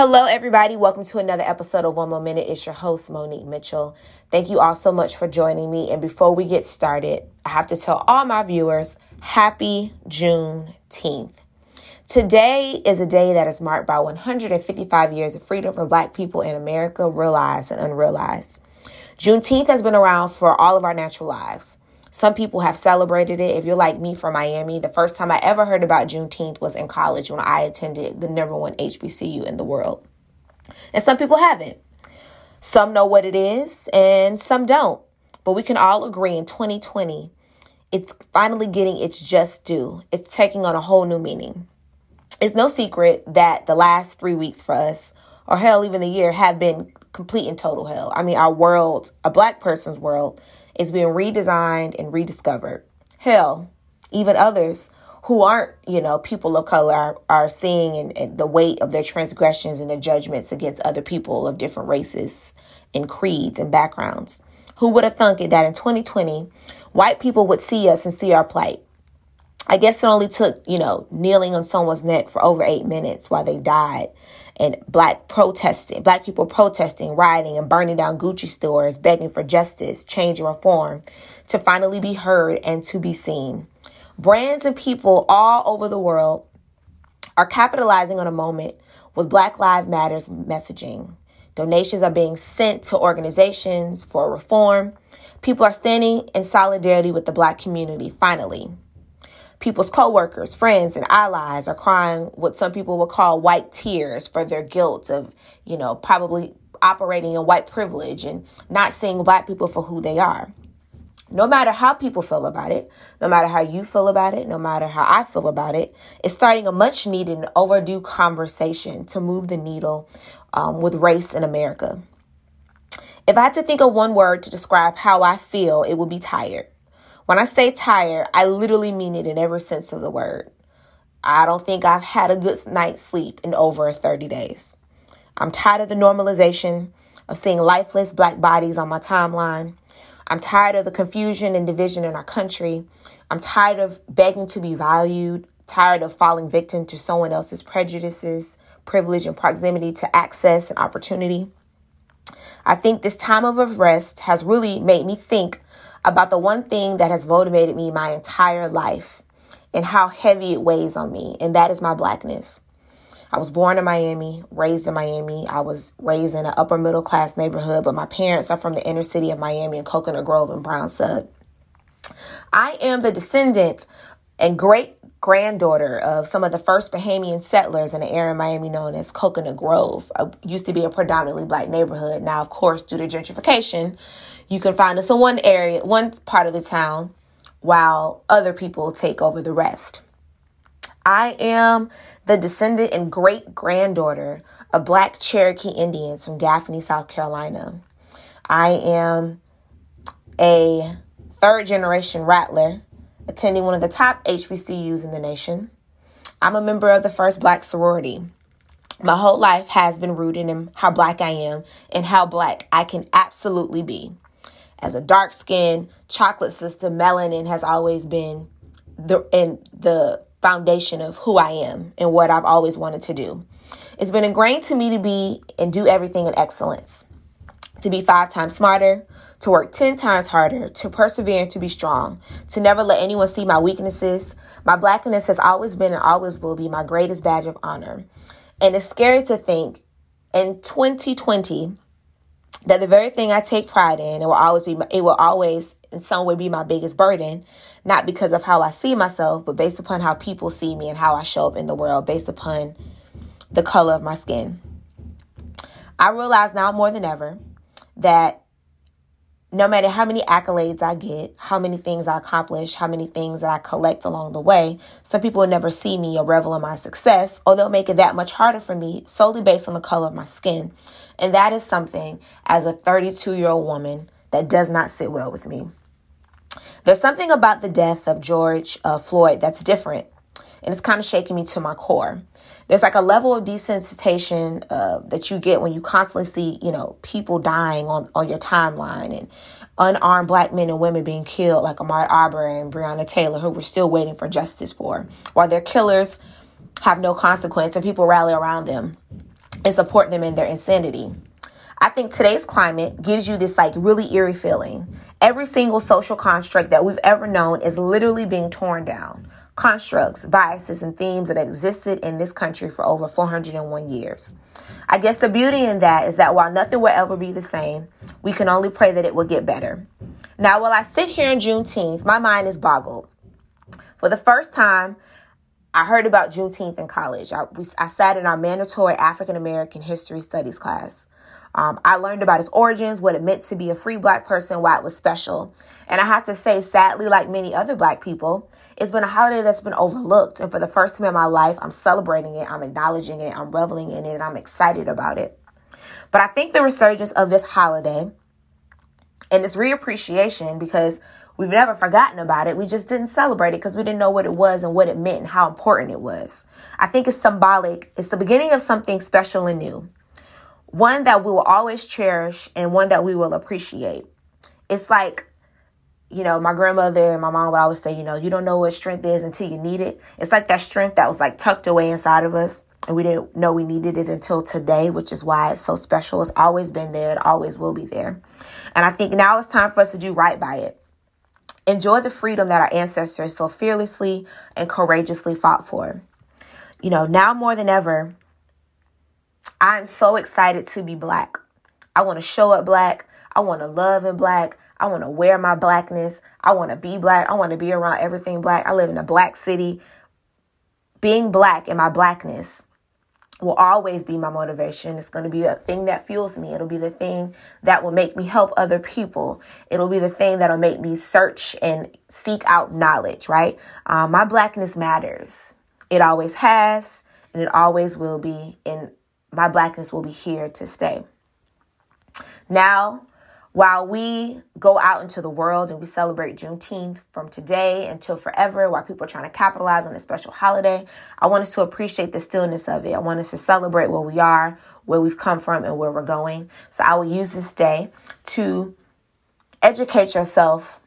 Hello, everybody. Welcome to another episode of One More Minute. It's your host, Monique Mitchell. Thank you all so much for joining me. And before we get started, I have to tell all my viewers happy Juneteenth. Today is a day that is marked by 155 years of freedom for Black people in America, realized and unrealized. Juneteenth has been around for all of our natural lives. Some people have celebrated it. If you're like me from Miami, the first time I ever heard about Juneteenth was in college when I attended the number one HBCU in the world. And some people haven't. Some know what it is and some don't. But we can all agree in 2020, it's finally getting its just due. It's taking on a whole new meaning. It's no secret that the last three weeks for us, or hell, even the year, have been complete and total hell. I mean, our world, a black person's world, is being redesigned and rediscovered. Hell, even others who aren't, you know, people of color are, are seeing and, and the weight of their transgressions and their judgments against other people of different races and creeds and backgrounds. Who would have thunk it that in 2020, white people would see us and see our plight? I guess it only took, you know, kneeling on someone's neck for over eight minutes while they died and black protesting, black people protesting, rioting, and burning down Gucci stores, begging for justice, change, and reform to finally be heard and to be seen. Brands and people all over the world are capitalizing on a moment with Black Lives Matters messaging. Donations are being sent to organizations for reform. People are standing in solidarity with the black community finally people's coworkers, friends, and allies are crying what some people would call white tears for their guilt of, you know, probably operating in white privilege and not seeing black people for who they are. No matter how people feel about it, no matter how you feel about it, no matter how I feel about it, it's starting a much needed and overdue conversation to move the needle um, with race in America. If I had to think of one word to describe how I feel, it would be tired. When I say tired, I literally mean it in every sense of the word. I don't think I've had a good night's sleep in over 30 days. I'm tired of the normalization of seeing lifeless black bodies on my timeline. I'm tired of the confusion and division in our country. I'm tired of begging to be valued, tired of falling victim to someone else's prejudices, privilege, and proximity to access and opportunity. I think this time of rest has really made me think about the one thing that has motivated me my entire life and how heavy it weighs on me, and that is my blackness. I was born in Miami, raised in Miami. I was raised in an upper middle class neighborhood, but my parents are from the inner city of Miami in Coconut Grove and Brown Sub. I am the descendant and great granddaughter of some of the first Bahamian settlers in the area of Miami known as Coconut Grove. It used to be a predominantly black neighborhood. Now, of course, due to gentrification, you can find us in one area, one part of the town, while other people take over the rest. I am the descendant and great granddaughter of black Cherokee Indians from Gaffney, South Carolina. I am a third generation Rattler attending one of the top HBCUs in the nation. I'm a member of the first black sorority. My whole life has been rooted in how black I am and how black I can absolutely be as a dark skinned chocolate sister, melanin has always been the and the foundation of who I am and what I've always wanted to do. It's been ingrained to me to be and do everything in excellence, to be five times smarter, to work 10 times harder, to persevere and to be strong, to never let anyone see my weaknesses. My blackness has always been and always will be my greatest badge of honor. And it's scary to think in 2020, that the very thing I take pride in, it will always be, it will always in some way be my biggest burden, not because of how I see myself, but based upon how people see me and how I show up in the world, based upon the color of my skin. I realize now more than ever that no matter how many accolades I get, how many things I accomplish, how many things that I collect along the way, some people will never see me or revel in my success, or they'll make it that much harder for me solely based on the color of my skin. And that is something as a 32 year old woman that does not sit well with me. There's something about the death of George uh, Floyd that's different, and it's kind of shaking me to my core. There's like a level of desensitization uh, that you get when you constantly see, you know, people dying on, on your timeline and unarmed black men and women being killed, like Ahmaud Arbery and Breonna Taylor, who we're still waiting for justice for, while their killers have no consequence and people rally around them. and support them in their insanity. I think today's climate gives you this like really eerie feeling. Every single social construct that we've ever known is literally being torn down. Constructs, biases, and themes that existed in this country for over 401 years. I guess the beauty in that is that while nothing will ever be the same, we can only pray that it will get better. Now, while I sit here in Juneteenth, my mind is boggled. For the first time, I heard about Juneteenth in college. I, we, I sat in our mandatory African American History Studies class. Um, I learned about its origins, what it meant to be a free black person, why it was special. And I have to say, sadly, like many other black people, it's been a holiday that's been overlooked. And for the first time in my life, I'm celebrating it, I'm acknowledging it, I'm reveling in it, and I'm excited about it. But I think the resurgence of this holiday and this reappreciation, because we've never forgotten about it, we just didn't celebrate it because we didn't know what it was and what it meant and how important it was. I think it's symbolic, it's the beginning of something special and new one that we will always cherish and one that we will appreciate. It's like, you know, my grandmother and my mom would always say, you know, you don't know what strength is until you need it. It's like that strength that was like tucked away inside of us and we didn't know we needed it until today, which is why it's so special. It's always been there, it always will be there. And I think now it's time for us to do right by it. Enjoy the freedom that our ancestors so fearlessly and courageously fought for. You know, now more than ever, I'm so excited to be black. I want to show up black. I want to love in black. I want to wear my blackness. I want to be black. I want to be around everything black. I live in a black city. Being black and my blackness will always be my motivation. It's going to be a thing that fuels me. It'll be the thing that will make me help other people. It'll be the thing that'll make me search and seek out knowledge, right? Um, my blackness matters. It always has, and it always will be. And my blackness will be here to stay. Now, while we go out into the world and we celebrate Juneteenth from today until forever, while people are trying to capitalize on this special holiday, I want us to appreciate the stillness of it. I want us to celebrate where we are, where we've come from, and where we're going. So I will use this day to educate yourself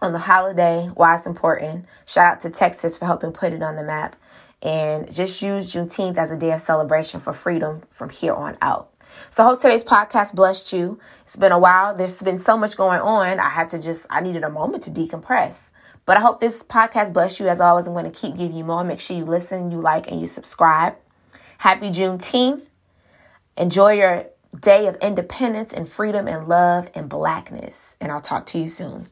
on the holiday, why it's important. Shout out to Texas for helping put it on the map and just use Juneteenth as a day of celebration for freedom from here on out. So I hope today's podcast blessed you. It's been a while. There's been so much going on. I had to just, I needed a moment to decompress. But I hope this podcast blessed you. As always, I'm going to keep giving you more. Make sure you listen, you like, and you subscribe. Happy Juneteenth. Enjoy your day of independence and freedom and love and blackness. And I'll talk to you soon.